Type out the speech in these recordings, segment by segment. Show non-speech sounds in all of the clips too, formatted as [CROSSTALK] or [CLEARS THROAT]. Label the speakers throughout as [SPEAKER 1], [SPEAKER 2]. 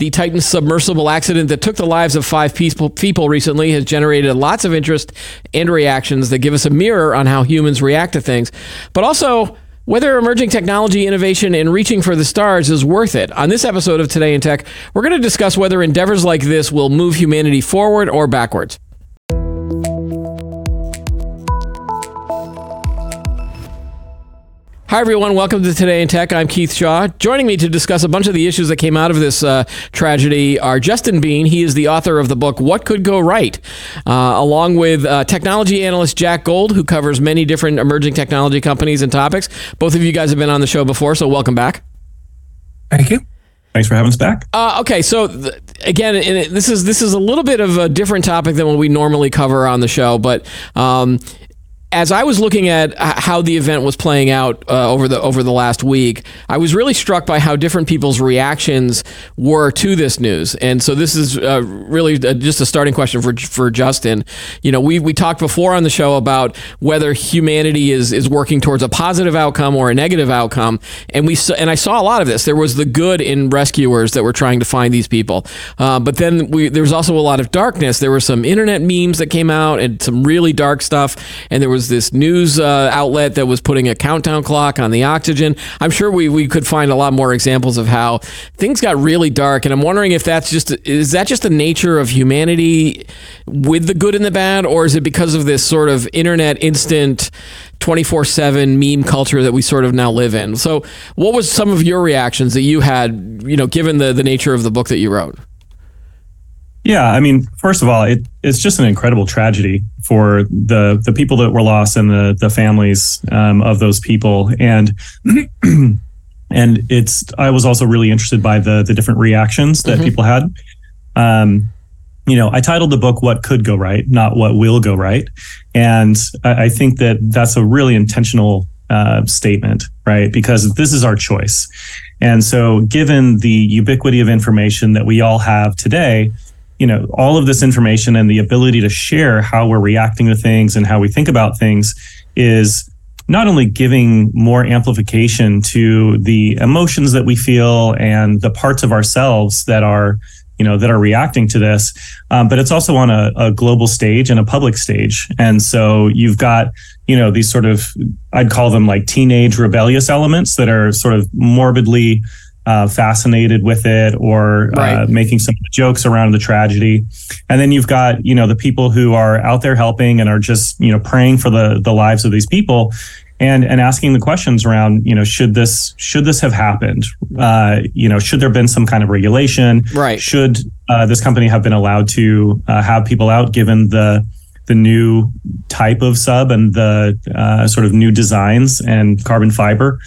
[SPEAKER 1] The Titan submersible accident that took the lives of five people, recently has generated lots of interest and reactions that give us a mirror on how humans react to things, but also whether emerging technology innovation and reaching for the stars is worth it. On this episode of Today in Tech, we're going to discuss whether endeavors like this will move humanity forward or backwards. Hi, everyone. Welcome to Today in Tech. I'm Keith Shaw. Joining me to discuss a bunch of the issues that came out of this uh, tragedy are Justin Bean. He is the author of the book What Could Go Right, uh, along with uh, technology analyst Jack Gold, who covers many different emerging technology companies and topics. Both of you guys have been on the show before, so welcome back.
[SPEAKER 2] Thank you. Thanks for having us back.
[SPEAKER 1] Uh, okay, so th- again, it, this is this is a little bit of a different topic than what we normally cover on the show, but um, as I was looking at how the event was playing out uh, over the over the last week, I was really struck by how different people's reactions were to this news. And so this is uh, really uh, just a starting question for for Justin. You know, we we talked before on the show about whether humanity is is working towards a positive outcome or a negative outcome, and we and I saw a lot of this. There was the good in rescuers that were trying to find these people, uh, but then we, there was also a lot of darkness. There were some internet memes that came out and some really dark stuff, and there was was this news uh, outlet that was putting a countdown clock on the oxygen. I'm sure we, we could find a lot more examples of how things got really dark. And I'm wondering if that's just, is that just the nature of humanity with the good and the bad? Or is it because of this sort of internet instant 24 7 meme culture that we sort of now live in? So, what was some of your reactions that you had, you know, given the, the nature of the book that you wrote?
[SPEAKER 2] Yeah, I mean, first of all, it, it's just an incredible tragedy for the the people that were lost and the the families um, of those people, and [CLEARS THROAT] and it's. I was also really interested by the the different reactions that mm-hmm. people had. Um, you know, I titled the book "What Could Go Right," not "What Will Go Right," and I, I think that that's a really intentional uh, statement, right? Because this is our choice, and so given the ubiquity of information that we all have today you know all of this information and the ability to share how we're reacting to things and how we think about things is not only giving more amplification to the emotions that we feel and the parts of ourselves that are you know that are reacting to this um, but it's also on a, a, global stage and a public stage. And so you've got you know these sort of i'd call them like teenage rebellious elements that are sort of morbidly uh, fascinated with it or uh, right. uh, making some jokes around the tragedy. And then you've got, you know, the people who are out there helping and are just, you know, praying for the the lives of these people and and asking the questions around, you know, should this should this have happened? Uh, you know, should there have been some kind of regulation?
[SPEAKER 1] Right.
[SPEAKER 2] Should uh, this company have been allowed to uh, have people out given the the new type of sub and the sort of new designs and carbon fiber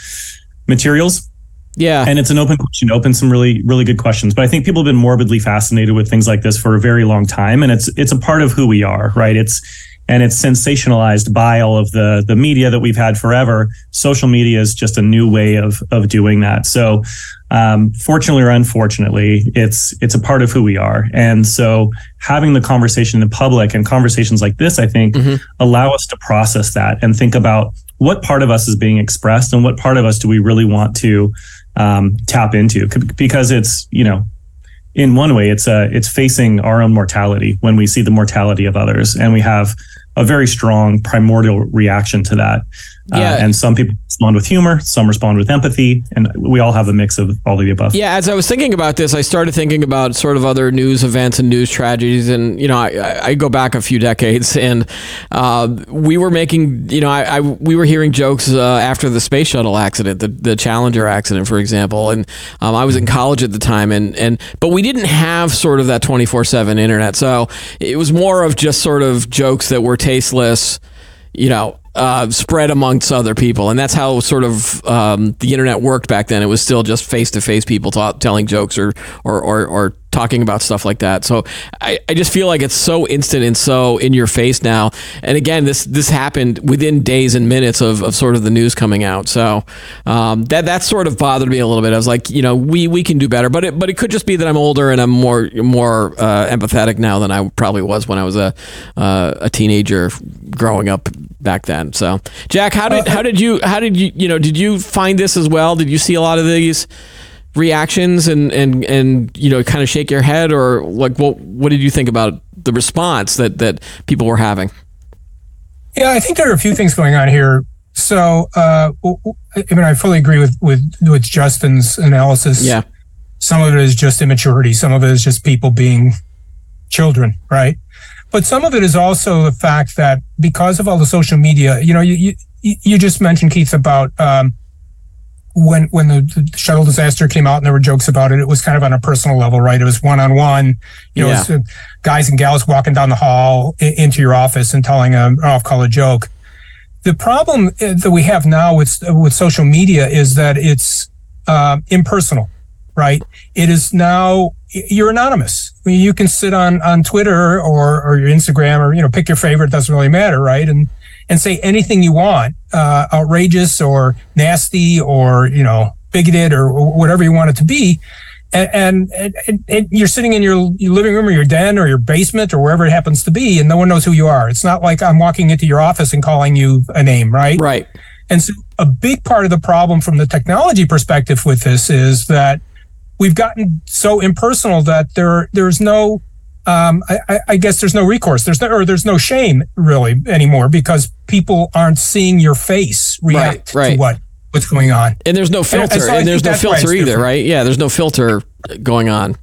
[SPEAKER 2] materials?
[SPEAKER 1] Yeah.
[SPEAKER 2] And it's an open question, open some really, really good questions. But I think people have been morbidly fascinated with things like this for a very long time. And it's it's a part of who we are, right? It's and it's sensationalized by all of the the media that we've had forever. Social media is just a new way of of doing that. So um, fortunately or unfortunately, it's it's a part of who we are. And so having the conversation in the public and conversations like this, I think, mm-hmm. allow us to process that and think about what part of us is being expressed and what part of us do we really want to um, tap into because it's you know in one way it's uh, it's facing our own mortality when we see the mortality of others. And we have a very strong primordial reaction to that yeah. Uh, and some people respond with humor, some respond with empathy, and we all have a mix of all of the above.
[SPEAKER 1] Yeah, as I was thinking about this, I started thinking about sort of other news events and news tragedies, and you know, I, I go back a few decades, [LAUGHS] and uh, we were making, you know, I, I we were hearing jokes uh, after the space shuttle accident, the, the Challenger accident, for example, and um, I was in college at the time, and and but we didn't have sort of that twenty four seven internet, so it was more of just sort of jokes that were tasteless you know, uh, spread amongst other people, and that's how sort of um, the internet worked back then. It was still just face to face people ta- telling jokes or, or or, or talking about stuff like that. So I, I just feel like it's so instant and so in your face now. And again, this this happened within days and minutes of, of sort of the news coming out. So um, that that sort of bothered me a little bit. I was like, you know, we we can do better, but it but it could just be that I'm older and I'm more more uh, empathetic now than I probably was when I was a uh, a teenager growing up back then. So Jack, how did uh, how did you how did you you know did you find this as well? Did you see a lot of these? Reactions and and and you know kind of shake your head or like what what did you think about the response that that people were having?
[SPEAKER 3] Yeah, I think there are a few things going on here. So, uh, I mean, I fully agree with with with Justin's analysis.
[SPEAKER 1] Yeah,
[SPEAKER 3] some of it is just immaturity. Some of it is just people being children, right? But some of it is also the fact that because of all the social media, you know, you you, you just mentioned Keith about um, when when the, the, shuttle disaster came out and there were jokes about it, it was kind of on a personal level, right? It was one on one, you know, yeah. Uh, guys and gals walking down the hall into your office and telling a off color joke. The problem uh, that we have now with with social media is that it's uh, impersonal, right? It is now you're anonymous. I mean, you can sit on on Twitter or or your Instagram or you know pick your favorite. Doesn't really matter, right? And and say anything you want, uh, outrageous or nasty or you know bigoted or whatever you want it to be. And, and, and, and you're sitting in your, your living room or your den or your basement or wherever it happens to be, and no one knows who you are. It's not like I'm walking into your office and calling you a name, right?
[SPEAKER 1] Right.
[SPEAKER 3] And so a big part of the problem from the technology perspective with this is that we've gotten so impersonal that there there's no um, I, I, guess there's no recourse. There's no, or there's no shame really anymore because people aren't seeing your face react right, right. to what what's going on.
[SPEAKER 1] And there's no filter, and, so and there's no filter either, different. right? Yeah, there's no filter going on.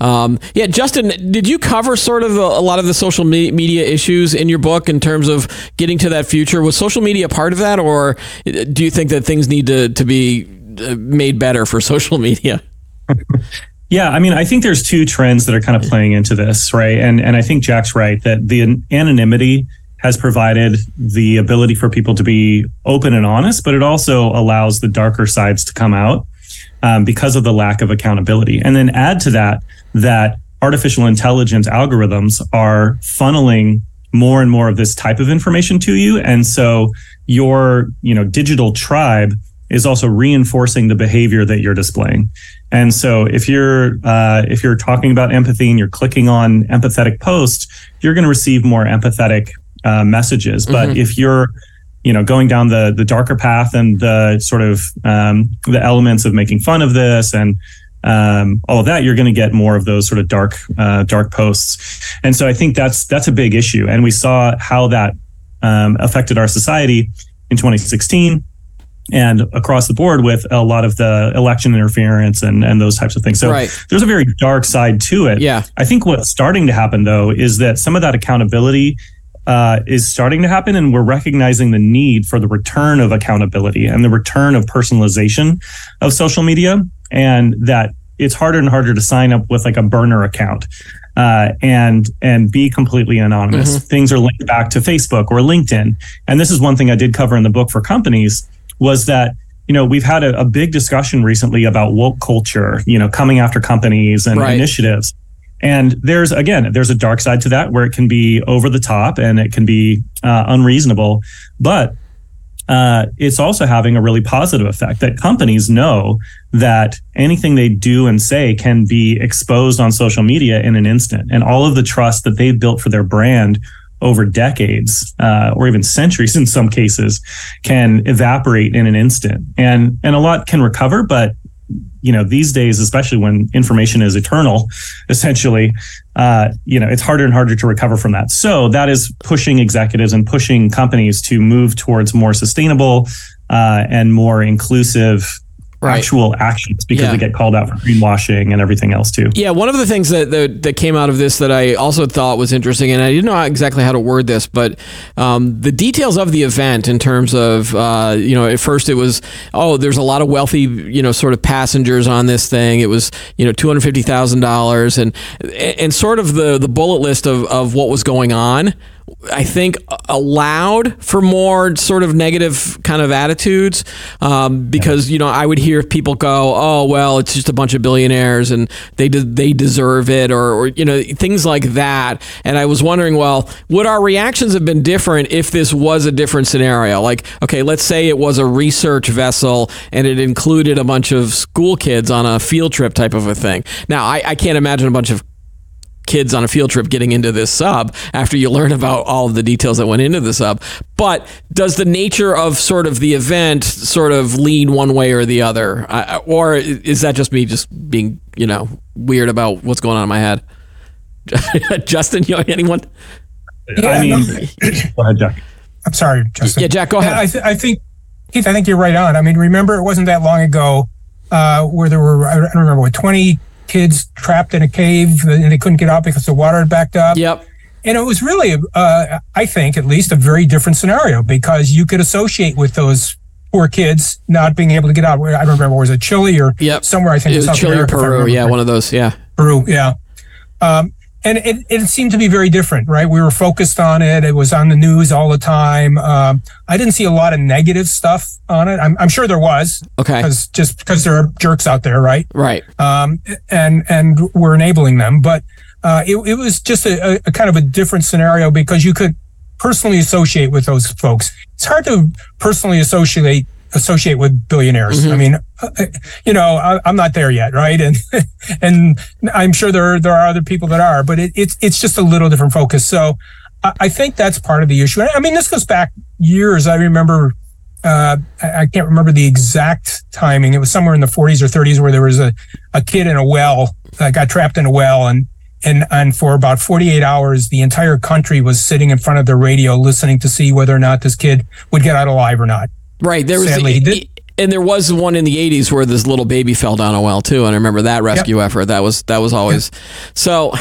[SPEAKER 1] Um, yeah, Justin, did you cover sort of a, a lot of the social me- media issues in your book in terms of getting to that future? Was social media part of that, or do you think that things need to to be uh, made better for [LAUGHS] social media? [LAUGHS]
[SPEAKER 2] Yeah, I mean, I think there's two trends that are kind of playing into this, right? And and I think Jack's right that the anonymity has provided the ability for people to be open and honest, but it also allows the darker sides to come out um, because of the lack of accountability. And then add to that that artificial intelligence algorithms are funneling more and more of this type of information to you, and so your you know digital tribe is also reinforcing the behavior that you're displaying. And so if you're uh, if you're talking about empathy and you're clicking on empathetic posts, you're going to receive more empathetic uh, messages. But mm-hmm. if you're you know going down the the darker path and the sort of um, the elements of making fun of this and um, all of that, you're going to get more of those sort of dark uh, dark posts. And so I think that's that's a big issue. And we saw how that um, affected our society in 2016 and across the board with a lot of the election interference and, and those types of things. So right. there's a very dark side to it.
[SPEAKER 1] Yeah.
[SPEAKER 2] I think what's starting to happen though is that some of that accountability uh, is starting to happen, and we're recognizing the need for the return of accountability and the return of personalization of social media, and that it's harder and harder to sign up with like a burner account. Uh, and and be completely anonymous. Mm-hmm. Things are linked back to Facebook or LinkedIn, and this is one thing I did cover in the book for companies was that you know we've had a, a big discussion recently about woke culture you know coming after companies and right. initiatives. And there's again there's a dark side to that where it can be over the top and it can be uh, unreasonable. But uh, it's also having a really positive effect that companies know that anything they do and say can be exposed on social media in an instant. And all of the trust that they've built for their brand over decades uh, or even centuries in some cases can evaporate in an instant. And and a lot can recover but you know these days especially when information is eternal [LAUGHS] essentially uh, you know it's harder and harder to recover from that. So that is pushing executives and pushing companies to move towards more sustainable uh, and more inclusive right. actual actions because yeah. they get called out for greenwashing and everything else too.
[SPEAKER 1] Yeah, one of the things that, that, that came out of this that I also thought was interesting, and I didn't know exactly how to word this, but um, the details of the event in terms of uh, you know at first it was oh there's a lot of wealthy you know sort of passengers on this thing. It was you know two hundred fifty thousand dollars and and sort of the the bullet list of of what was going on. I think allowed for more sort of negative kind of attitudes um, because you know I would hear people go, "Oh well, it's just a bunch of billionaires and they de- they deserve it," or, or you know things like that. And I was wondering, well, would our reactions have been different if this was a different scenario? Like, okay, let's say it was a research vessel and it included a bunch of school kids on a field trip type of a thing. Now, I, I can't imagine a bunch of kids on a field trip getting into this sub after you learn about all of the details that went into the sub. But does the nature of sort of the event sort of lean one way or the other, uh, or is that just me just being you know weird about what's going on in my head? [LAUGHS] Justin, you know, anyone?
[SPEAKER 2] Yeah, I mean, [CLEARS THROAT] go ahead, Jack.
[SPEAKER 3] I'm sorry, Justin.
[SPEAKER 1] Yeah, Jack, go ahead.
[SPEAKER 3] I, th- I think Keith, I think you're right on. I mean, remember it wasn't that long ago uh, where there were I don't remember what 20 kids trapped in a cave and they couldn't get out because the water had backed up.
[SPEAKER 1] Yep.
[SPEAKER 3] And it was really, uh, I think, at least a very different scenario because you could associate with those poor kids not being able to get out. I don't remember was it Chile or
[SPEAKER 1] yep.
[SPEAKER 3] somewhere. I think
[SPEAKER 1] it was Chile America, or Peru. Yeah, one of those. Yeah,
[SPEAKER 3] Peru. Yeah. Um, and it, it seemed to be very different, right? We were focused on it. It was on the news all the time. Um, I didn't see a lot of negative stuff on it. I'm, I'm sure there was.
[SPEAKER 1] Okay.
[SPEAKER 3] Because just because there are jerks out there, right?
[SPEAKER 1] Right.
[SPEAKER 3] Um, and and we're enabling them, but uh, it, it was just a, a kind of a different scenario because you could personally associate with those folks. It's hard to personally associate associate with billionaires. Mm-hmm. I mean, uh, you know, I, am not there yet, right? [LAUGHS] And and I'm sure there are, there are other people that are, but it, it's it's just a little different focus. So I, I, think that's part of the issue. I mean, this goes back years. I remember. Uh, I, I can't remember the exact timing. It was somewhere in the 40s or 30s where there was a, a kid in a well that got trapped in a well and and and for about 48 hours the entire country was sitting in front of the radio listening to see whether or not this kid would get out alive or not
[SPEAKER 1] Right. There was Sadly, the, and there was one in the 80s where this little baby fell down a well too and I remember that rescue yep. effort. That was that was always yep. so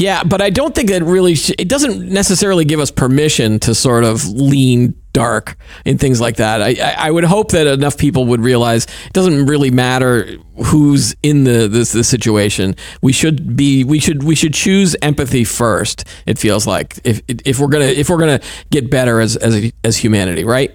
[SPEAKER 1] yeah, but I don't think it really sh- it doesn't necessarily give us permission to sort of lean dark and things like that. I, I would hope that enough people would realize it doesn't really matter who's in the this, the situation. We should be we should we should choose empathy first. It feels like if if we're gonna if we're gonna get better as as as humanity, right?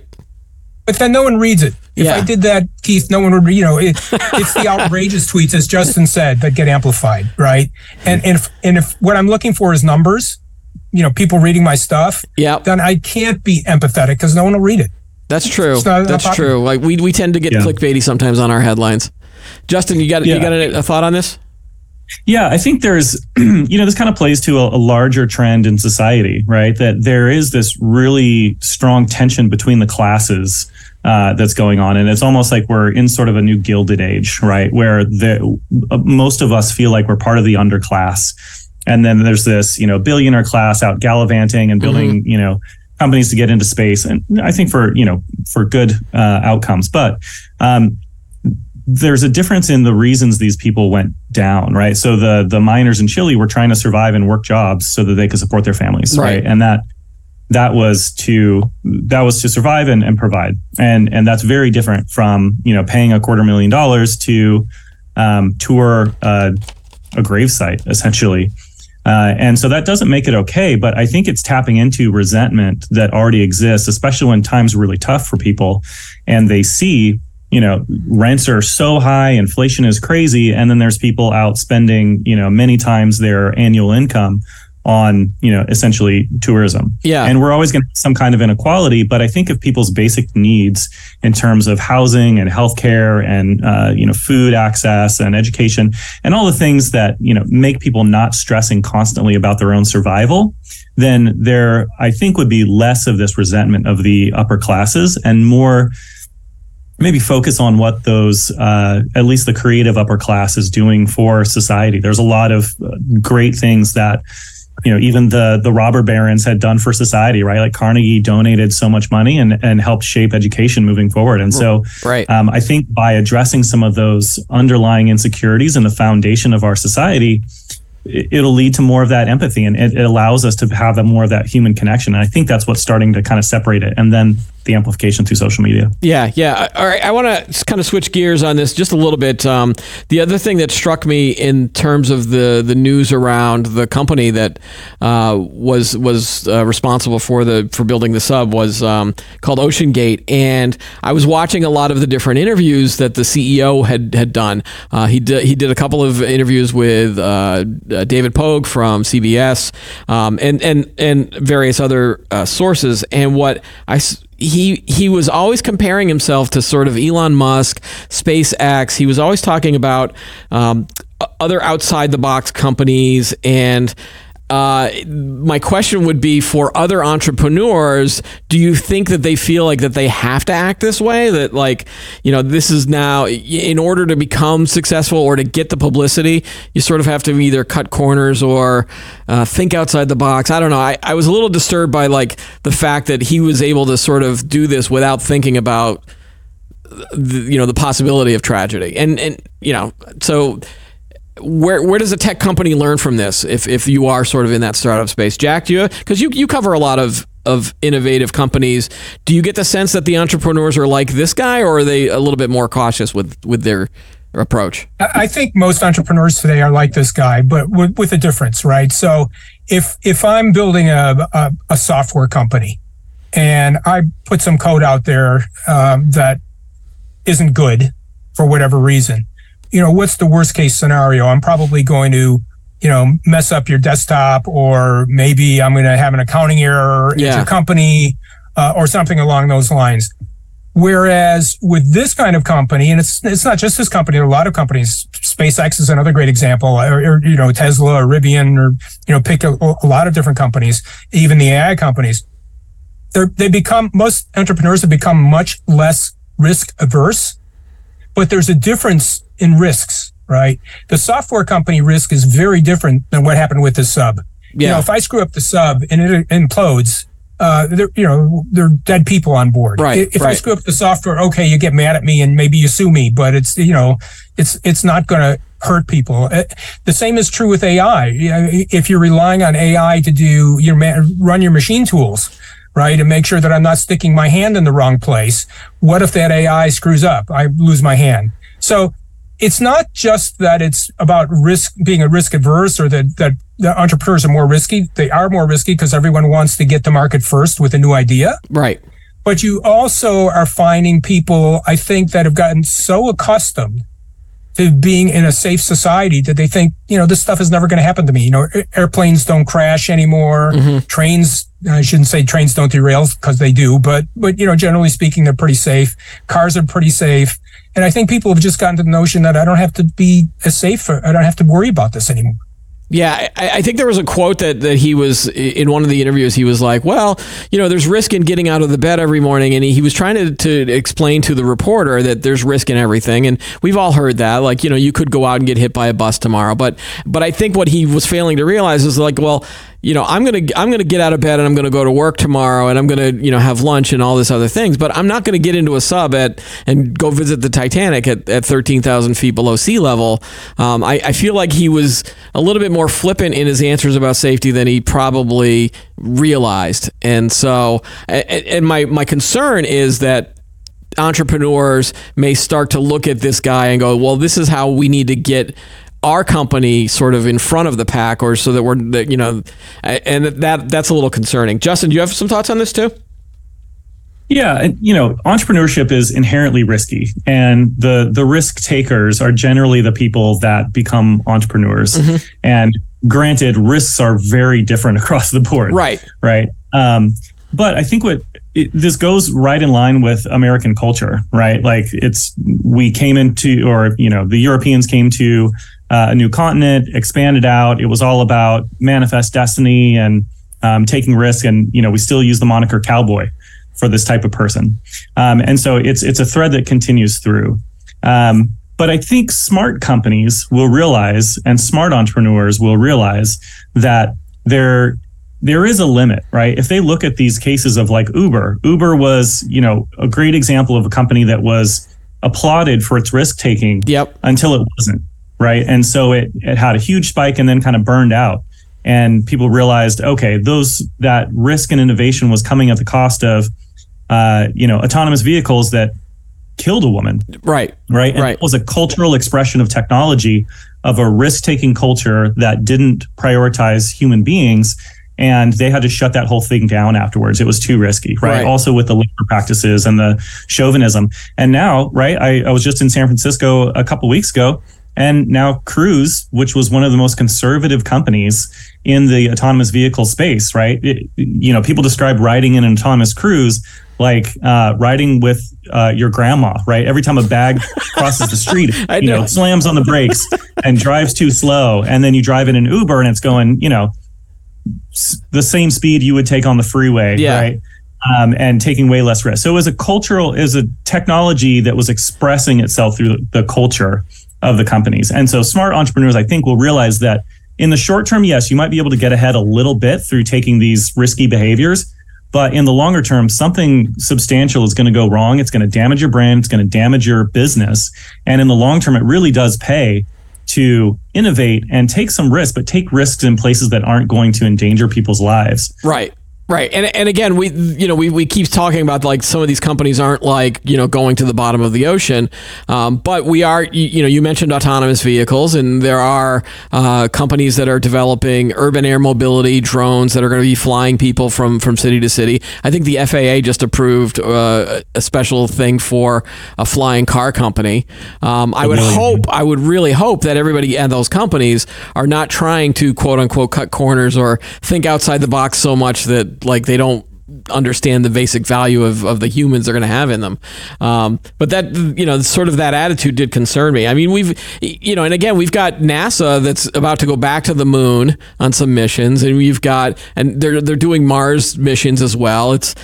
[SPEAKER 3] But then no one reads it. If yeah. I did that, Keith, no one would. You know, it, it's the outrageous tweets, as Justin said, that get amplified, right? And and if, and if what I'm looking for is numbers, you know, people reading my stuff,
[SPEAKER 1] yeah,
[SPEAKER 3] then I can't be empathetic because no one will read it.
[SPEAKER 1] That's true. That's true. Like we we tend to get yeah. clickbaity sometimes on our headlines. Justin, you got yeah. you got a, a thought on this?
[SPEAKER 2] Yeah, I think there's, [CLEARS THROAT] you know, this kind of plays to a, a, larger trend in society, right? That there is this really strong tension between the classes uh, that's going on, and it's almost like we're in sort of a new gilded age, right? Where the uh, most of us feel like we're part of the underclass, and then there's this, you know, billionaire class out gallivanting and building, mm-hmm. you know, companies to get into space, and I think for you know for good uh, outcomes, but. Um, there's a difference in the reasons these people went down, right? So the the miners in Chile were trying to survive and work jobs so that they could support their families, right? right? And that that was to that was to survive and, and provide, and and that's very different from you know paying a quarter million dollars to um, tour uh, a gravesite essentially. Uh, and so that doesn't make it okay, but I think it's tapping into resentment that already exists, especially when times are really tough for people and they see you know rents are so high inflation is crazy and then there's people out spending you know many times their annual income on you know essentially tourism.
[SPEAKER 1] Yeah.
[SPEAKER 2] And we're always going to have some kind of inequality but i think if people's basic needs in terms of housing and healthcare and uh, you know food access and education and all the things that you know make people not stressing constantly about their own survival then there i think would be less of this resentment of the upper classes and more maybe focus on what those uh, at least the creative upper class is doing for society. There's a lot of uh, great things that you know even the the robber barons had done for society right? Like carnegie donated so much money and and helped shape education moving forward. And so
[SPEAKER 1] right.
[SPEAKER 2] um, i think by addressing some of those underlying insecurities in the foundation of our society it'll lead to more of that empathy and it, it allows us to have a more of that human connection. And i think that's what's starting to kind of separate it. And then the amplification through social media.
[SPEAKER 1] Yeah, yeah. All right, I want to kind of switch gears on this just a little bit. Um, the other thing that struck me in terms of the the news around the company that uh, was was uh, responsible for the for building the sub was um, called OceanGate, and I was watching a lot of the different interviews that the CEO had had done. Uh, he did he did a couple of interviews with uh, uh, David Pogue from CBS um, and and and various other uh, sources, and what I he he was always comparing himself to sort of Elon Musk, SpaceX. He was always talking about um, other outside the box companies and uh, my question would be for other entrepreneurs do you think that they feel like that they have to act this way? That like you know this is now in order to become successful or to get the publicity you sort of have to either cut corners or uh, think outside the box. I don't know. I, I was a little disturbed by like the fact that he was able to sort of do this without thinking about the, you know the possibility of tragedy. And and you know so where where does a tech company learn from this if if you are sort of in that startup space? Jack do you because you, you cover a lot of of innovative companies. Do you get the sense that the entrepreneurs are like this guy or are they a little bit more cautious with with their approach?
[SPEAKER 3] I think most entrepreneurs today are like this guy but with, with a difference right? So if if i'm building a, a, a software company and i put some code out there um, that isn't good for whatever reason you know, what's the worst case scenario? I'm probably going to, you know, mess up your desktop, or maybe I'm going to have an accounting error yeah. at your company, uh, or something along those lines. Whereas with this kind of company, and it's it's not just this company, a lot of companies. SpaceX is another great example, or, or you know, Tesla, or Rivian, or you know, pick a, a lot of different companies, even the AI companies. They're, they become most entrepreneurs have become much less risk averse, but there's a difference in risks, right? The software company risk is very different than what happened with the sub. Yeah. You know, if I screw up the sub and it implodes, uh, they're, you know, they're dead people on board.
[SPEAKER 1] Right.
[SPEAKER 3] If
[SPEAKER 1] right.
[SPEAKER 3] I screw up the software, okay, you get mad at me and maybe you sue me, but it's, you know, it's, it's not going to hurt people. Uh, the same is true with AI. If you're relying on AI to do your, run your machine tools, right? And make sure that I'm not sticking my hand in the wrong place. What if that AI screws up? I lose my hand. So it's not just that it's about risk being a risk adverse or that that the entrepreneurs are more risky. They are more risky because everyone wants to get to market first with a new idea.
[SPEAKER 1] Right.
[SPEAKER 3] But you also are finding people, I think, that have gotten so accustomed to being in a safe society that they think, you know, this stuff is never going to happen to me. You know, airplanes don't crash anymore. Mm-hmm. Trains, I shouldn't say trains don't derail because they do, but, but, you know, generally speaking, they're pretty safe. Cars are pretty safe. And I think people have just gotten to the notion that I don't have to be as safe. Or I don't have to worry about this anymore.
[SPEAKER 1] Yeah, I, I, think there was a quote that, that he was in one of the interviews. He was like, "Well, you know, there's risk in getting out of the bed every morning," and he, he was trying to, to explain to the reporter that there's risk in everything. And we've all heard that, like, you know, you could go out and get hit by a bus tomorrow. But but I think what he was failing to realize is like, well, you know, I'm gonna I'm gonna get out of bed and I'm gonna go to work tomorrow and I'm gonna you know have lunch and all this other things, but I'm not gonna get into a sub at and go visit the Titanic at, at 13,000 feet below sea level. Um, I, I feel like he was a little bit more flippant in his answers about safety than he probably realized, and so and my my concern is that entrepreneurs may start to look at this guy and go, well, this is how we need to get our company sort of in front of the pack, or so that we're, that, you know, and that that's a little concerning. Justin, do you have some thoughts on this too?
[SPEAKER 2] Yeah, and you know, entrepreneurship is inherently risky, and the the risk takers are generally the people that become entrepreneurs. Mm-hmm. And granted, risks are very different [LAUGHS] across the board.
[SPEAKER 1] Right.
[SPEAKER 2] Right. Um, but I think what it, this goes right in line with American culture, right? Like it's we came into, or you know, the Europeans came to uh, a new continent, expanded out. It was all about manifest destiny and um, taking risk. And you know, we still use the moniker cowboy for this type of person. Um, and so it's it's a thread that continues through. Um, but I think smart companies will realize, and smart entrepreneurs will realize that there there is a limit, right? If they look at these cases of like Uber, Uber was you know a great example of a company that was applauded for its risk taking
[SPEAKER 1] yep.
[SPEAKER 2] until it wasn't right? And so it it had a huge spike and then kind of burned out. And people realized, okay, those that risk and innovation was coming at the cost of, uh, you know, autonomous vehicles that killed a woman.
[SPEAKER 1] Right.
[SPEAKER 2] Right. And
[SPEAKER 1] right.
[SPEAKER 2] it was a cultural expression of technology, of a risk taking culture that didn't prioritize human beings. And they had to shut that whole thing down afterwards. It was too risky, right? right. Also with the labor practices and the chauvinism. And now, right, I, I was just in San Francisco a couple weeks ago and now Cruise, which was one of the most conservative companies in the autonomous vehicle space, right? It, you know, people describe riding in an autonomous cruise like uh, riding with uh, your grandma, right? Every time a bag [LAUGHS] crosses the street, you know, slams on the brakes and drives too slow, and then you drive in an Uber and it's going, you know, s- the same speed you would take on the freeway,
[SPEAKER 1] Yeah.
[SPEAKER 2] right? Um, and taking way less risk. So it was a cultural, it was a technology that was expressing itself through the culture of the companies. And so smart entrepreneurs, I think, will realize that in the short term, yes, you might be able to get ahead a little bit through taking these risky behaviors. But in the longer term, something substantial is going to go wrong. It's going to damage your brand. It's going to damage your business. And in the long term, it really does pay to innovate and take some risks, but take risks in places that aren't going to endanger people's lives.
[SPEAKER 1] Right. Right. And and again, we you know we, we keep talking about like some of these companies aren't like you know going to the bottom of the ocean, um, but we are you, you know you mentioned autonomous vehicles and there are uh, companies that are developing urban air mobility drones that are going to be flying people from from city to city. I think the FAA just approved uh, a special thing for a flying car company. Um, I would hope I would really hope that everybody at those companies are not trying to quote unquote cut corners or think outside the box so much like they don't understand the basic value of, of the humans they're going to have in them. Um, but that, you know, sort of that attitude did concern me. I mean, we've, you know, and again, we've got NASA that's about to go back to the moon on some missions and we've got, and they're, they're doing Mars missions as well. It's,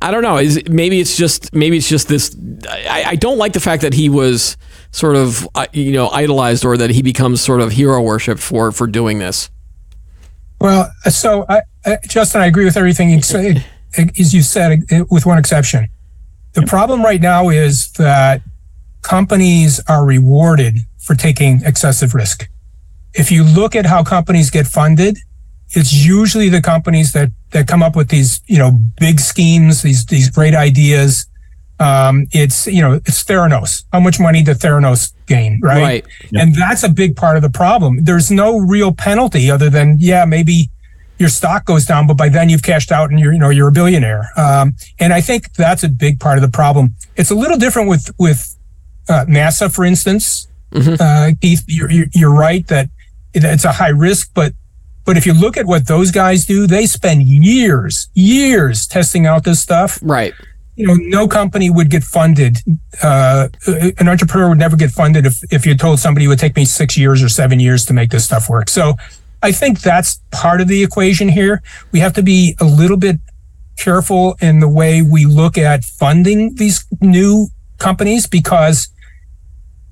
[SPEAKER 1] I don't know. Is maybe it's just maybe it's just this. I, I don't like the fact that he was sort of uh, you know idolized or that he becomes sort of hero worship for for doing this.
[SPEAKER 3] Well, so I, I, Justin, I agree with everything you as you said, with one exception. The problem right now is that companies are rewarded for taking excessive risk. If you look at how companies get funded, it's usually the companies that that come up with these, you know, big schemes, these these great ideas. Um, it's you know, it's Theranos. How much money did Theranos gain, right?
[SPEAKER 1] Right.
[SPEAKER 3] And that's a big part of the problem. There's no real penalty other than, yeah, maybe your stock goes down, but by then you've cashed out and you're, you know, you're a billionaire. Um, and I think that's a big part of the problem. It's a little different with, with, uh, NASA, for instance. Uh, Keith, you're, you're, you're right that it's a high risk, but, but if you look at what those guys do, they spend years, years testing out this stuff
[SPEAKER 1] Right.
[SPEAKER 3] You know, no company would get funded. Uh, an entrepreneur would never get funded if, if you told somebody it would take me six years or seven years to make this stuff work. So I think that's part of the equation here. We have to be a little bit careful in the way we look at funding these new companies because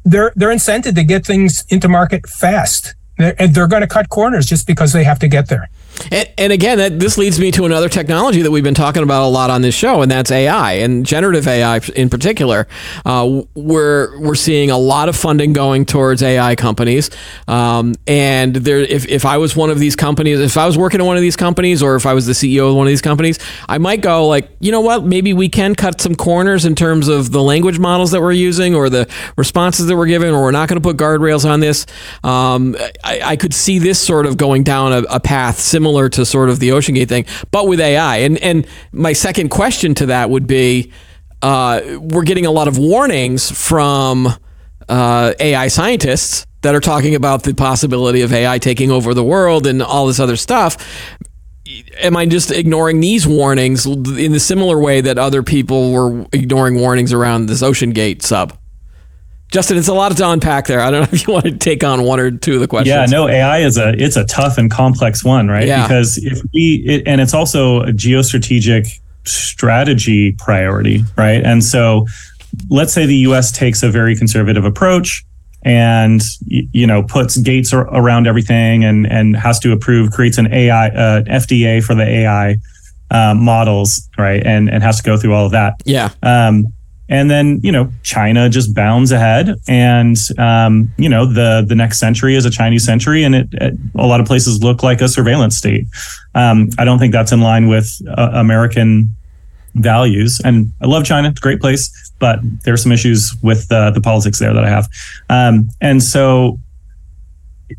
[SPEAKER 3] they're, they're incented to get things into market fast. They're, and they're going to cut corners just because they have to get there.
[SPEAKER 1] And, and again, that, this leads me to another technology that we've been talking about a lot on this show, and that's AI and generative AI in particular. Uh, we're we're seeing a lot of funding going towards AI companies, um, and there. If, if I was one of these companies, if I was working in one of these companies, or if I was the CEO of one of these companies, I might go like, you know what, maybe we can cut some corners in terms of the language models that we're using or the responses that we're giving, or we're not going to put guardrails on this. Um, I, I could see this sort of going down a, a path similar to sort of the OceanGate thing, but with AI. And and my second question to that would be, uh, we're getting a lot of warnings from uh, AI scientists that are talking about the possibility of AI taking over the world and all this other stuff. Am I just ignoring these warnings in the similar way that other people were ignoring warnings around this OceanGate sub? Justin, it's a lot to unpack there. I don't know [LAUGHS] if you want to take on one or two of the questions.
[SPEAKER 2] Yeah, no, AI is a it's a tough and complex one, right?
[SPEAKER 1] Yeah.
[SPEAKER 2] Because if we it, and it's also a geostrategic strategy priority, right? And so let's say the US takes a very conservative approach and you know puts gates around everything and and has to approve creates an AI uh, FDA for the AI uh, models, right? And and has to go through all of that.
[SPEAKER 1] Yeah.
[SPEAKER 2] Um, and then you know China just bounds ahead, and um, you know the the next century is a Chinese century, and it, it a lot of places look like a surveillance state. Um, I don't think that's in line with uh, American values, and I love China; it's a great place, but there's some issues with uh, the politics there that I have, um, and so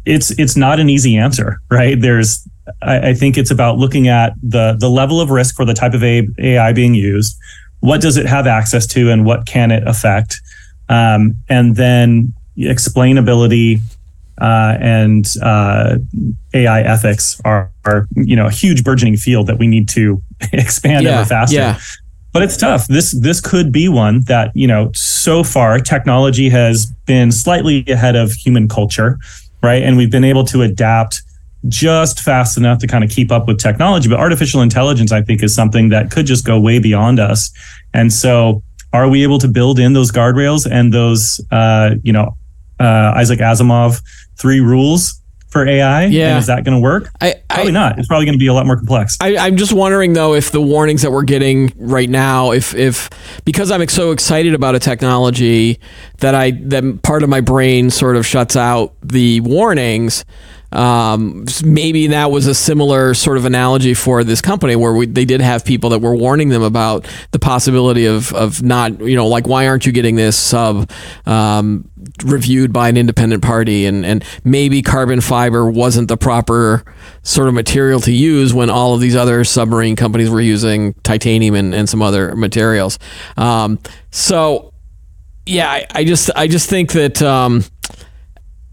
[SPEAKER 2] it's it's not an easy answer, right? There's I, I think it's about looking at the the level of risk for the type of AI being used what does it have access to and what can it affect um, and then explainability uh, and uh, AI ethics are, are, you know, a huge burgeoning field that we need to [LAUGHS] expand
[SPEAKER 1] Yeah,
[SPEAKER 2] ever faster.
[SPEAKER 1] yeah.
[SPEAKER 2] but it's tough. This this could be one that you know so far technology has been slightly ahead of human culture, right? And we've been able to adapt just fast enough to kind of keep up with technology. But artificial intelligence, I think, is something that could just go way beyond us. And so, are we able to build in those guardrails and those, uh, you know, uh, Isaac Asimov three rules for AI?
[SPEAKER 1] Yeah.
[SPEAKER 2] And is that going to work?
[SPEAKER 1] I,
[SPEAKER 2] Probably not. It's probably going to be a lot more complex.
[SPEAKER 1] I, I'm just wondering though if the warnings that we're getting right now, if if because I'm so excited about a technology that I that part of my brain sort of shuts out the warnings. Um, maybe that was a similar sort of analogy for this company where we, they did have people that were warning them about the possibility of, of not, you know, like, why aren't you getting this sub um, reviewed by an independent party? And, and maybe carbon fiber wasn't the proper sort of material to use when all of these other submarine companies were using titanium and, and some other materials. Um, so, yeah, I, I just I just think that um,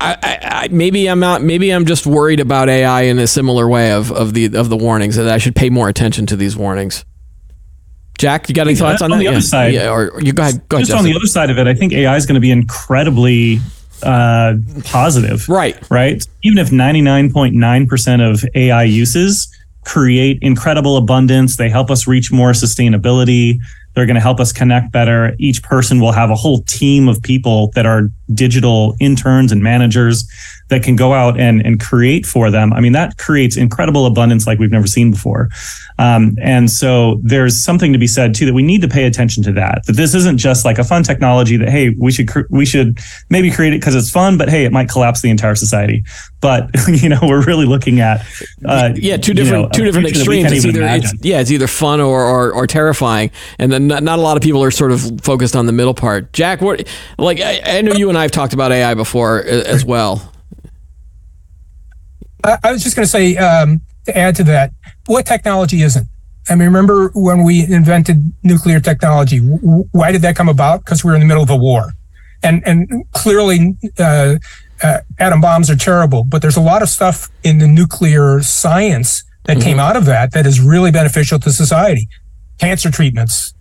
[SPEAKER 1] I, I, maybe I'm not. Maybe I'm just worried about AI in a similar way of, of the of the warnings that I should pay more attention to these warnings. Jack, you got any thoughts on,
[SPEAKER 2] on
[SPEAKER 1] that?
[SPEAKER 2] the other
[SPEAKER 1] yeah.
[SPEAKER 2] side-
[SPEAKER 1] yeah, or you go ahead. Go ahead.
[SPEAKER 2] just on the other side of it, I think AI is going to be incredibly uh, positive.
[SPEAKER 1] right.
[SPEAKER 2] right? Even if 99.9% of AI uses create incredible abundance, they help us reach more sustainability. They're going to help us connect better. Each person will have a whole team of people that are digital interns and managers that can go out and, and create for them. I mean, that creates incredible abundance like we've never seen before. Um, and so there's something to be said too that we need to pay attention to that. That this isn't just like a fun technology that hey we should cr- we should maybe create it because it's fun, but hey it might collapse the entire society. But [LAUGHS] you know we're really looking at uh,
[SPEAKER 1] Yeah, two
[SPEAKER 2] you
[SPEAKER 1] different
[SPEAKER 2] know,
[SPEAKER 1] two different
[SPEAKER 2] future that we
[SPEAKER 1] extremes. It's either it's, yeah, it's either fun or, or, or terrifying, and then not, not a lot of people are sort of focused on the middle part. Jack, what like I, I know you and I have talked about AI before as [LAUGHS] well.
[SPEAKER 3] I, was just going to say um, to add to that, what technology isn't? I mean, remember when we invented nuclear technology? W- why did that come about? Because we were in the middle of a war, and and clearly, uh, uh, atom bombs are terrible. But there's a lot of stuff in the nuclear science that came out of that that is really beneficial to society. Cancer treatments,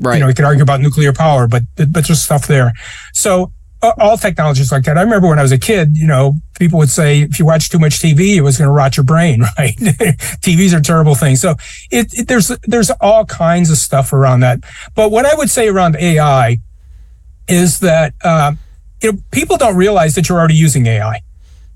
[SPEAKER 1] Right.
[SPEAKER 3] you know, we could argue about nuclear power, but but there's stuff there. So all technologies like that. I remember when I was a kid, you know, people would say if you watch too much TV, it was going to rot your brain, [LAUGHS] right? [LAUGHS] TVs are terrible things. So it, it there's there's all kinds of stuff around that. But what I would say around AI is that uh, you know people don't realize that you're already using AI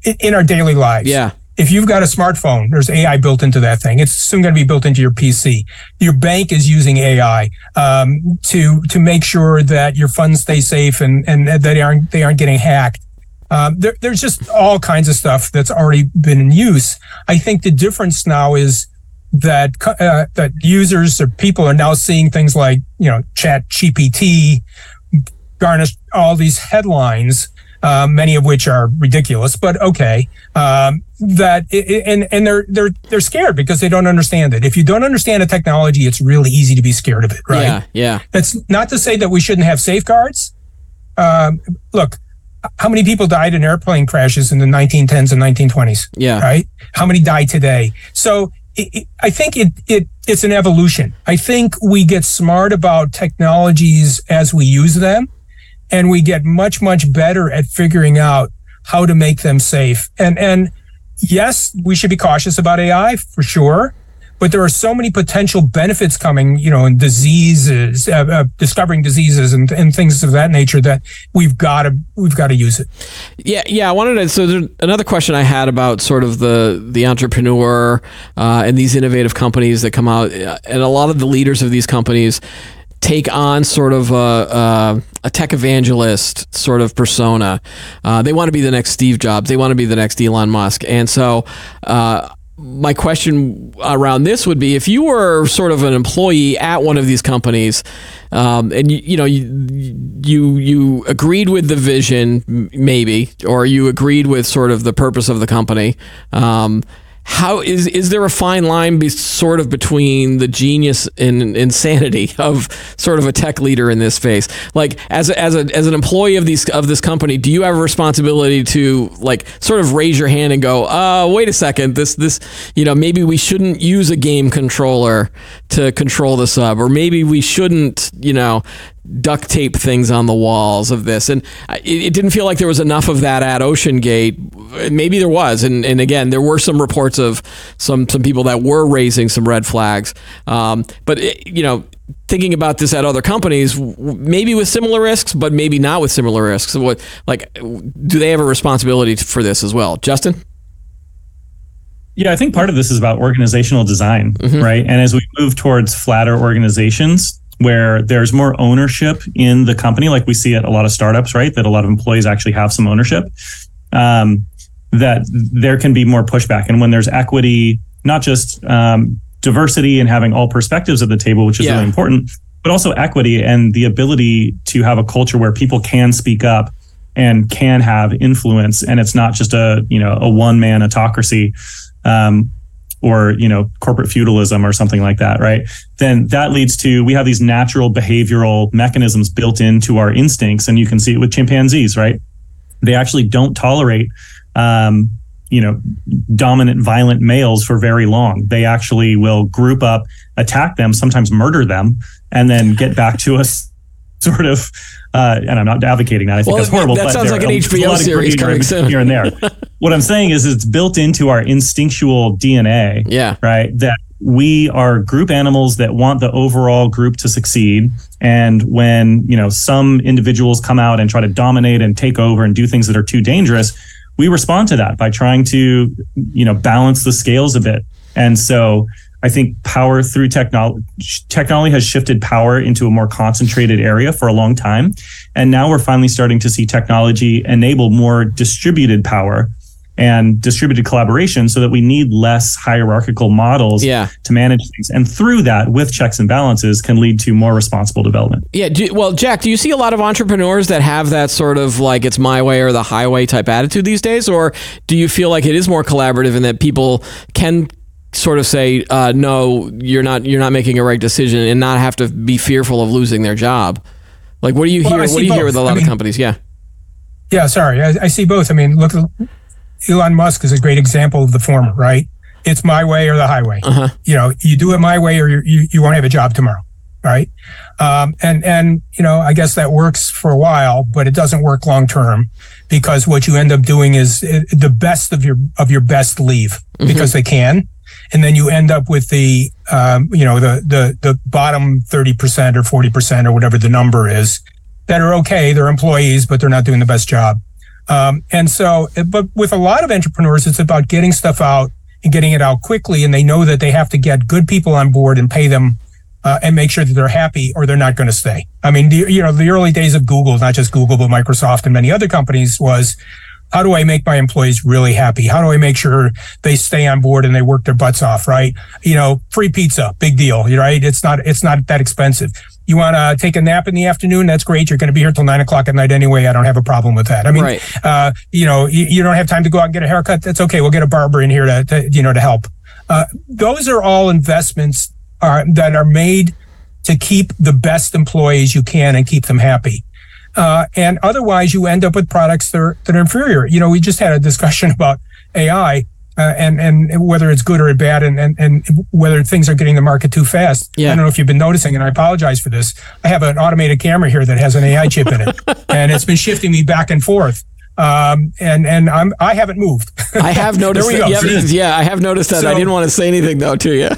[SPEAKER 3] in, in our daily lives
[SPEAKER 1] yeah.
[SPEAKER 3] If you've got a smartphone, there's AI built into that thing. It's soon going to be built into your PC. Your bank is using AI um, to to make sure that your funds stay safe and and that they aren't they aren't getting hacked. Um, there, there's just all kinds of stuff that's already been in use. I think the difference now is that uh, that users or people are now seeing things like you know Chat GPT garnish all these headlines, uh, many of which are ridiculous, but okay. Um, that i i- and and they're they're they're scared because they don't understand it. If you don't understand a technology, it's really easy to be scared of it, right?
[SPEAKER 1] Yeah. Yeah.
[SPEAKER 3] That's not to say that we shouldn't have safeguards. Um, look, how many people died in airplane crashes in the 1910s and 1920s?
[SPEAKER 1] Yeah.
[SPEAKER 3] right? How many die today? So it, it, I think it, it it's an evolution. I think we get smart about technologies as we use them, and we get much much better at figuring out how to make them safe. And and yes, we should be cautious about AI for sure. But there are so many potential benefits coming, you know, in diseases, uh, uh, discovering diseases and, and things of that nature that we've got to we've got to use it.
[SPEAKER 1] Yeah, yeah. I wanted to. So there's another question I had about sort of the the entrepreneur uh, and these innovative companies that come out, uh, and a lot of the leaders of these companies take on sort of a, a, a tech evangelist sort of persona. Uh, they want to be the next Steve Jobs. They want to be the next Elon Musk, and so. Uh, my question around this would be if you were sort of an employee at one of these companies um, and you, you know you, you you agreed with the vision maybe or you agreed with sort of the purpose of the company um, how is is there a fine line be sort of between the genius and insanity of sort of a tech leader in this space? Like as a, as a as an employee of these of this company do you have a responsibility to like sort of raise your hand and go uh wait a second this this you know maybe we shouldn't use a game controller to control the sub or maybe we shouldn't you know duct tape things on the walls of this. And it, it, didn't feel like there was enough of that at OceanGate. Maybe there was. And, and again, there were some reports of some, some people that were raising some red flags. Um, but, it, you know, thinking about this at other companies, maybe with similar risks, but maybe not with similar risks. What, like, do they have a responsibility for this as well? Justin?
[SPEAKER 2] Yeah, I think part of this is about organizational design, mm-hmm. right? And as we move towards flatter organizations, where there's more ownership in the company, like we see at a lot of startups, right? That a lot of employees actually have some ownership. Um, that there can be more pushback, and when there's equity, not just um, diversity and having all perspectives at the table, which is yeah. really important, but also equity and the ability to have a culture where people can speak up and can have influence, and it's not just a you know a one man autocracy. Um, or you know corporate feudalism or something like that right then that leads to we have these natural behavioral mechanisms built into our instincts and you can see it with chimpanzees right they actually don't tolerate um, you know dominant violent males for very long they actually will group up attack them sometimes murder them and then get back to us [LAUGHS] sort of uh, and I'm not advocating that. I think well, that's horrible.
[SPEAKER 1] That sounds like an HBO series coming soon.
[SPEAKER 2] Here and there. [LAUGHS] what I'm saying is it's built into our instinctual DNA.
[SPEAKER 1] Yeah.
[SPEAKER 2] Right. That we are group animals that want the overall group to succeed. And when, you know, some individuals come out and try to dominate and take over and do things that are too dangerous, we respond to that by trying to, you know, balance the scales a bit. And so I think power through technology technology has shifted power into a more concentrated area for a long time. And now we're finally starting to see technology enable more distributed power and distributed collaboration so that we need less hierarchical models
[SPEAKER 1] yeah.
[SPEAKER 2] to manage things. And through that, with checks and balances, can lead to more responsible development.
[SPEAKER 1] Yeah. Do, well, Jack, do you see a lot of entrepreneurs that have that sort of like it's my way or the highway type attitude these days? Or do you feel like it is more collaborative and that people can sort of say uh, no you're not you're not making a right decision and not have to be fearful of losing their job like what do you well, hear what do you both. hear with a lot I mean, of companies yeah
[SPEAKER 3] yeah sorry I, I, see both i mean look elon musk is a great example of the former right? It's my way or the highway. Uh-huh. you know you do it my way or you you won't have a job tomorrow right? Um, and and you know i guess that works for a while but it doesn't work long term because what you end up doing is uh, the best of your of your best leave mm-hmm. because they can. And then you end up with the um, you know the the the bottom 30% or 40% or whatever the number is that are okay. They're employees but they're not doing the best job um, and so but with a lot of entrepreneurs it's about getting stuff out and getting it out quickly and they know that they have to get good people on board and pay them uh, and make sure that they're happy or they're not going to stay i mean the, you know the early days of google not just google but microsoft and many other companies was how do I make my employees really happy? How do I make sure they stay on board and they work their butts off? Right? You know, free pizza, big deal. Right? It's not it's not that expensive. You want to take a nap in the afternoon? That's great. You're going to be here till nine o'clock at night anyway. I don't have a problem with that. I mean, right. uh, you know, you, you, don't have time to go out and get a haircut. That's okay. We'll get a barber in here to, to you know to help. Uh, those are all investments are, uh, that are made to keep the best employees you can and keep them happy. Uh, and otherwise, you end up with products that are, that are inferior. You know, we just had a discussion [LAUGHS] about AI. Uh, and and whether it's good or bad, and, and and whether things are getting the market too fast. Yeah. I don't know if you've been noticing, and I apologize for this. I have an automated camera here that has an AI chip in it, [LAUGHS] and it's been shifting me back and forth. Um, and and I'm I haven't moved.
[SPEAKER 1] I have [LAUGHS] noticed. that, yeah, yeah, I have noticed that. So, I didn't want to say anything though to you.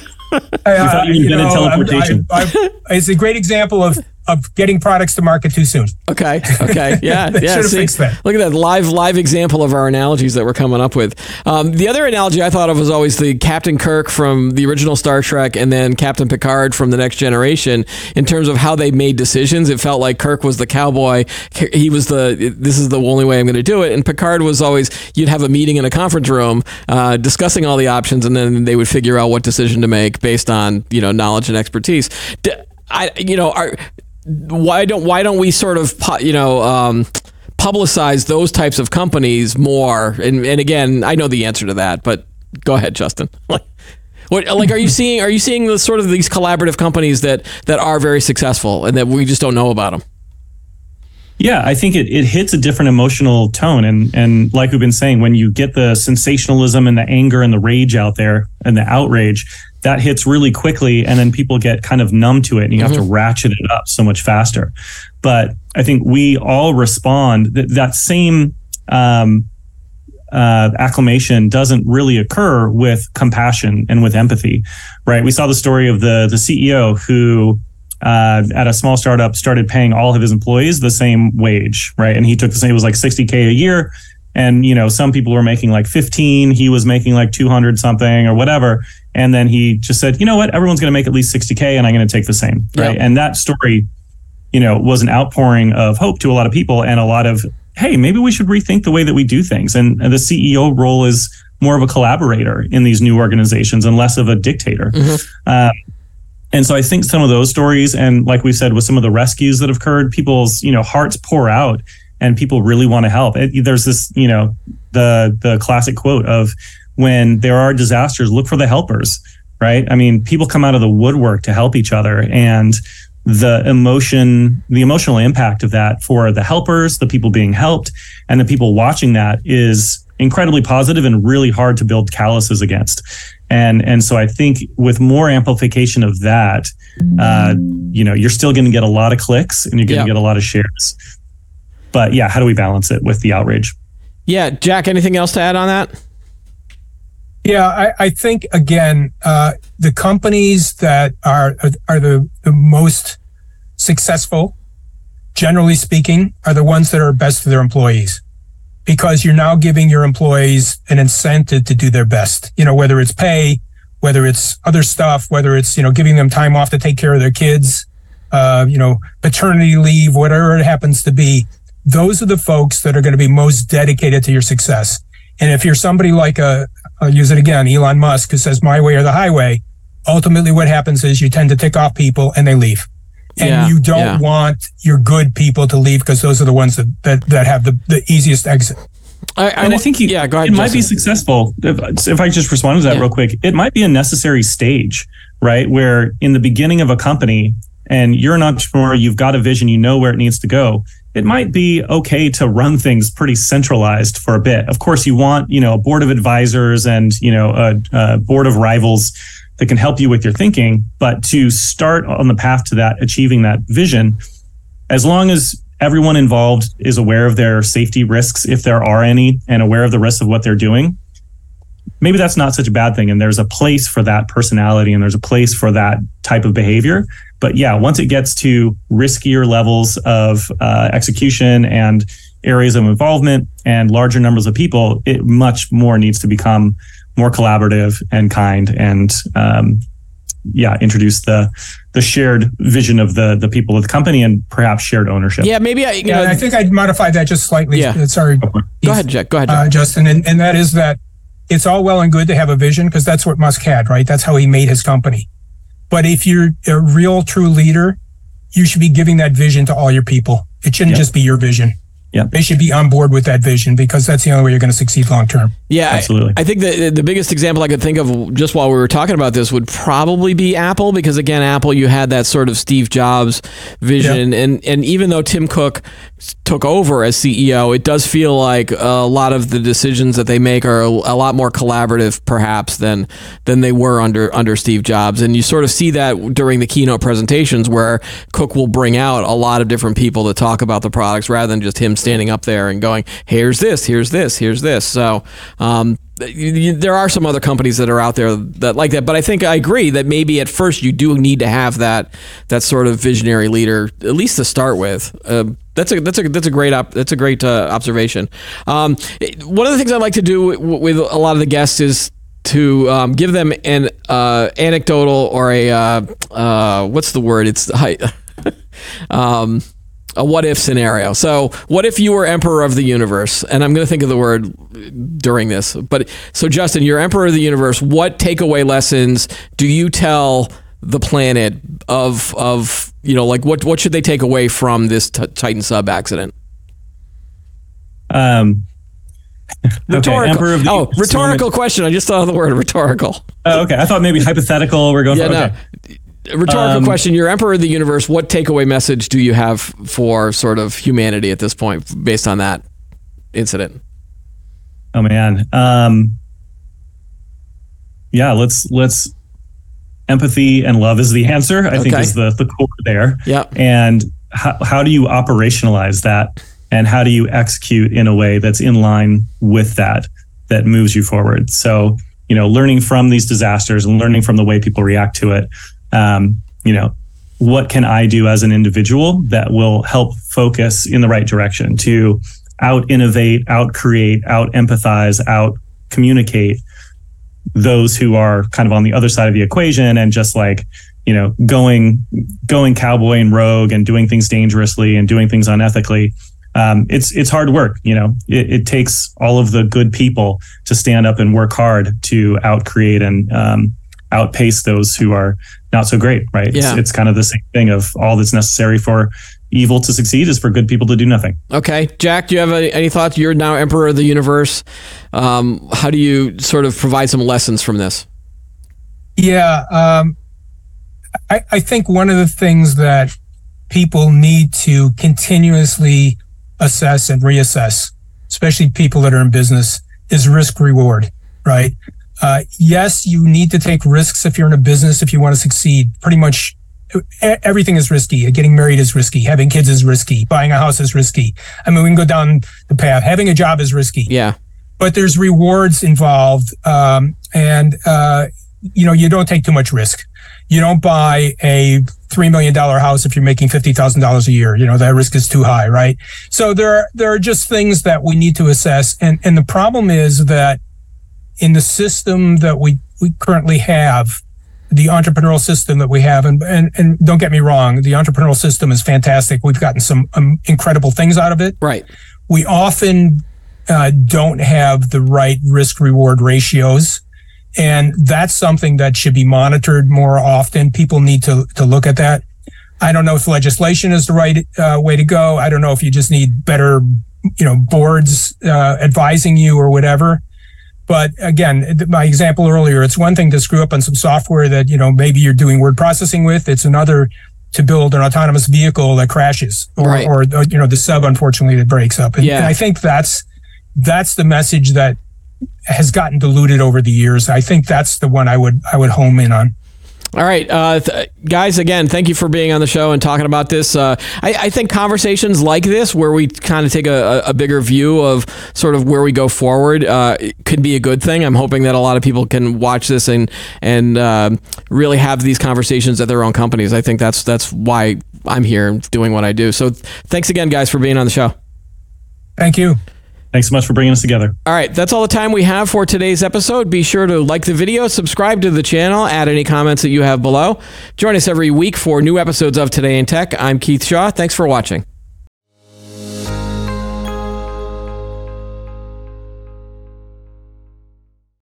[SPEAKER 2] uh, you, you know, teleportation. I,
[SPEAKER 3] I, it's a great example of of getting products to market too soon.
[SPEAKER 1] Okay. Okay. [LAUGHS] Yeah. yeah. See, look at that live live example of our analogies that we're coming up with. Um, the other analogy I thought of was always the Captain Kirk from the original Star Trek, and then Captain Picard from the Next Generation. In terms of how they made decisions, it felt like Kirk was the cowboy. He was the this is the only way I'm going to do it, and Picard was always you'd have a meeting in a conference room uh, discussing all the options, and then they would figure out what decision to make based on you know knowledge and expertise. I, you know, are why don't why don't we sort of you know um, publicize those types of companies more? And, and again, I know the answer to that, but Go ahead, Justin. [LAUGHS] What, like, are you seeing? Are you seeing the sort of these collaborative companies that that are very successful and that we just don't know about them?
[SPEAKER 2] Yeah, I think it, it hits a different emotional tone. And and like we've been saying, when you get the sensationalism and the anger and the rage out there and the outrage, that hits really quickly. And then people get kind of numb to it and you mm-hmm. have to mm-hmm. ratchet it up so much faster. But I think we all respond that that same um, uh, acclamation doesn't really occur with compassion and with empathy, right? We saw the story of the the CEO who uh, at a small startup started paying all of his employees the same wage, right? And he took the same, it was like 60K a year. And, you know, some people were making like 15, he was making like 200 something or whatever. And then he just said, you know what, everyone's going to make at least 60K and I'm going to take the same, right? And that story, you know, was an outpouring of hope to a lot of people and a lot of, hey, maybe we should rethink the way that we do things. And, and the CEO role is more of a collaborator in these new organizations and less of a dictator. Mm-hmm. Um, and so I think some of those stories, and like we said, with some of the rescues that have occurred, people's you know hearts pour out, and people really want to help. It, there's this you know the the classic quote of when there are disasters, look for the helpers. Right? I mean, people come out of the woodwork to help each other, and the emotion, the emotional impact of that for the helpers, the people being helped, and the people watching that is incredibly positive and really hard to build calluses against. And and so I think with more amplification of that, uh, you know, you're still going to get a lot of clicks and you're going to yeah. get a lot of shares. But yeah, how do we balance it with the outrage?
[SPEAKER 1] Yeah, Jack. Anything else to add on that?
[SPEAKER 3] Yeah, I, I think again, uh, the companies that are are the, the most successful, generally speaking, are the ones that are best for their employees because you're now giving your employees an incentive to do their best. You know, whether it's pay, whether it's other stuff, whether it's, you know, giving them time off to take care of their kids, uh, you know, paternity leave, whatever it happens to be. Those are the folks that are going to be most dedicated to your success. And if you're somebody like a, I'll use it again, Elon Musk, who says my way or the highway, ultimately what happens is you tend to tick off people and they leave and yeah, you don't yeah. want your good people to leave because those are the ones that that, that have the, the easiest exit.
[SPEAKER 2] I, I, and I think you, yeah, go ahead, it Justin. might be successful. If, if I just respond to that yeah. real quick, it might be a necessary stage, right? Where in the beginning of a company, and you're an entrepreneur, you've got a vision, you know where it needs to go. It might be okay to run things pretty centralized for a bit. Of course, you want you know a board of advisors and you know a, a board of rivals that can help you with your thinking. But to start on the path to that, achieving that vision, as long as everyone involved is aware of their safety risks, if there are any, and aware of the risks of what they're doing, maybe that's not such a bad thing. And there's a place for that personality and there's a place for that type of behavior. But yeah, once it gets to riskier levels of uh, execution and areas of involvement and larger numbers of people, it much more needs to become more collaborative and kind and um, yeah introduce the the shared vision of the the people of the company and perhaps shared ownership.
[SPEAKER 1] Yeah maybe i you
[SPEAKER 3] yeah, know, i think i'd modify that just slightly. Yeah. Uh, sorry.
[SPEAKER 1] Go ahead jack. Go ahead
[SPEAKER 3] uh, justin and, and that is that it's all well and good to have a vision because that's what musk had right? That's how he made his company but if you're a real true leader you should be giving that vision to all your people it shouldn't yep. just be your vision
[SPEAKER 2] yeah.
[SPEAKER 3] They should be on board with that vision because that's the only way you're going to succeed long term.
[SPEAKER 1] Yeah, absolutely. I, I, think the the biggest example I could think of just while we were talking about this would probably be Apple because again, Apple you had that sort of Steve Jobs vision, yeah. and and even though Tim Cook took over as CEO, it does feel like a lot of the decisions that they make are a, lot more collaborative, perhaps than than they were under under Steve Jobs, and you sort of see that during the keynote presentations where Cook will bring out a lot of different people to talk about the products rather than just him standing up there and going, "Here's this, here's this, here's this." So. Um, there are some other companies that are out there that like that, but I think I agree that maybe at first you do need to have that that sort of visionary leader, at least to start with. Uh, that's a that's a that's a great op, that's a great uh, observation. Um, one of the things I like to do with, with a lot of the guests is to um, give them an uh, anecdotal or a uh, uh, what's the word? It's [LAUGHS] um, a what if scenario. So, what if you were emperor of the universe? And I'm going to think of the word during this. But so, Justin, you're emperor of the universe. What takeaway lessons do you tell the planet of of you know like what what should they take away from this t- Titan sub accident?
[SPEAKER 2] Um, [LAUGHS]
[SPEAKER 1] Rhetorical.
[SPEAKER 2] Emperor of the
[SPEAKER 1] oh, rhetorical
[SPEAKER 2] moment.
[SPEAKER 1] question. I just thought of the word rhetorical.
[SPEAKER 2] Oh, okay. I thought maybe hypothetical. We're going
[SPEAKER 1] Yeah,
[SPEAKER 2] for
[SPEAKER 1] no. Rhetorical
[SPEAKER 2] Um,
[SPEAKER 1] question. You're Emperor of the Universe. What takeaway message do you have for sort of humanity at this point based on that incident?
[SPEAKER 2] Oh man. Um, yeah, let's let's empathy and love is the answer. I think is the the core there.
[SPEAKER 1] Yep.
[SPEAKER 2] And how how do you operationalize that? And how do you execute in a way that's in line with that that moves you forward? So you know, learning from these disasters and learning from the way people react to it. Um, you know, what can I do as an individual that will help focus in the right direction to out innovate, out create, out empathize, out communicate those who are kind of on the other side of the equation and just like you know going going cowboy and rogue and doing things dangerously and doing things unethically um, it's it's hard work you know it, it takes all of the good people to stand up and work hard to outcreate and um, outpace those who are not so great right
[SPEAKER 1] Yeah.
[SPEAKER 2] it's, it's kind of the same thing of all that's necessary for evil to succeed is for good people to do nothing
[SPEAKER 1] Okay, Jack, do you have any, any thoughts? You're now Emperor of the Universe. Um, how do you sort of provide some lessons from this?
[SPEAKER 3] Yeah, um, I, I think one of the things that people need to continuously assess and reassess, especially people that are in business, is risk reward, right? Uh, yes, you need to take risks if you're in a business, if you want to succeed. Pretty much everything is risky. Getting married is risky. Having kids is risky. Buying a house is risky. I mean, we can go down the path. Having a job is risky
[SPEAKER 1] Yeah,
[SPEAKER 3] but there's rewards involved um, and uh, you know you don't take too much risk you don't buy a three million dollar house if you're making fifty thousand dollars a year you know that risk is too high right so there are there are just things that we need to assess and and the problem is that in the system that we we currently have the entrepreneurial system that we have and and, and don't get me wrong the entrepreneurial system is fantastic we've gotten some um, incredible things out of it
[SPEAKER 1] right.
[SPEAKER 3] we often uh, don't have the right risk reward ratios. And that's something that should be monitored more often. People need to, to look at that. I don't know if legislation is the right uh, way to go. I don't know if you just need better, you know, boards uh, advising you or whatever. But again, my example earlier, it's one thing to screw up on some software that, you know, maybe you're doing word processing with. It's another to build an autonomous vehicle that crashes or,
[SPEAKER 1] Right.
[SPEAKER 3] or, or, you know, the sub, unfortunately, that breaks up. And,
[SPEAKER 1] Yeah.
[SPEAKER 3] and I think that's, that's the message that has gotten diluted over the years. I think that's the one I would, I would home in on.
[SPEAKER 1] All right, uh, th- guys. Again, thank you for being on the show and talking about this. Uh, I, I think conversations like this, where we kind of take a, a bigger view of sort of where we go forward, uh, could be a good thing. I'm hoping that a lot of people can watch this and and um really have these conversations at their own companies. I think that's that's why I'm here doing what I do. So, thanks again, guys, for being on the show.
[SPEAKER 3] Thank you.
[SPEAKER 2] Thanks so much for bringing us together
[SPEAKER 1] All right, that's all the time we have for today's episode. Be sure to like the video, subscribe to the channel, add any comments that you have below. Join us every week for new episodes of Today in Tech. I'm Keith Shaw. Thanks for watching.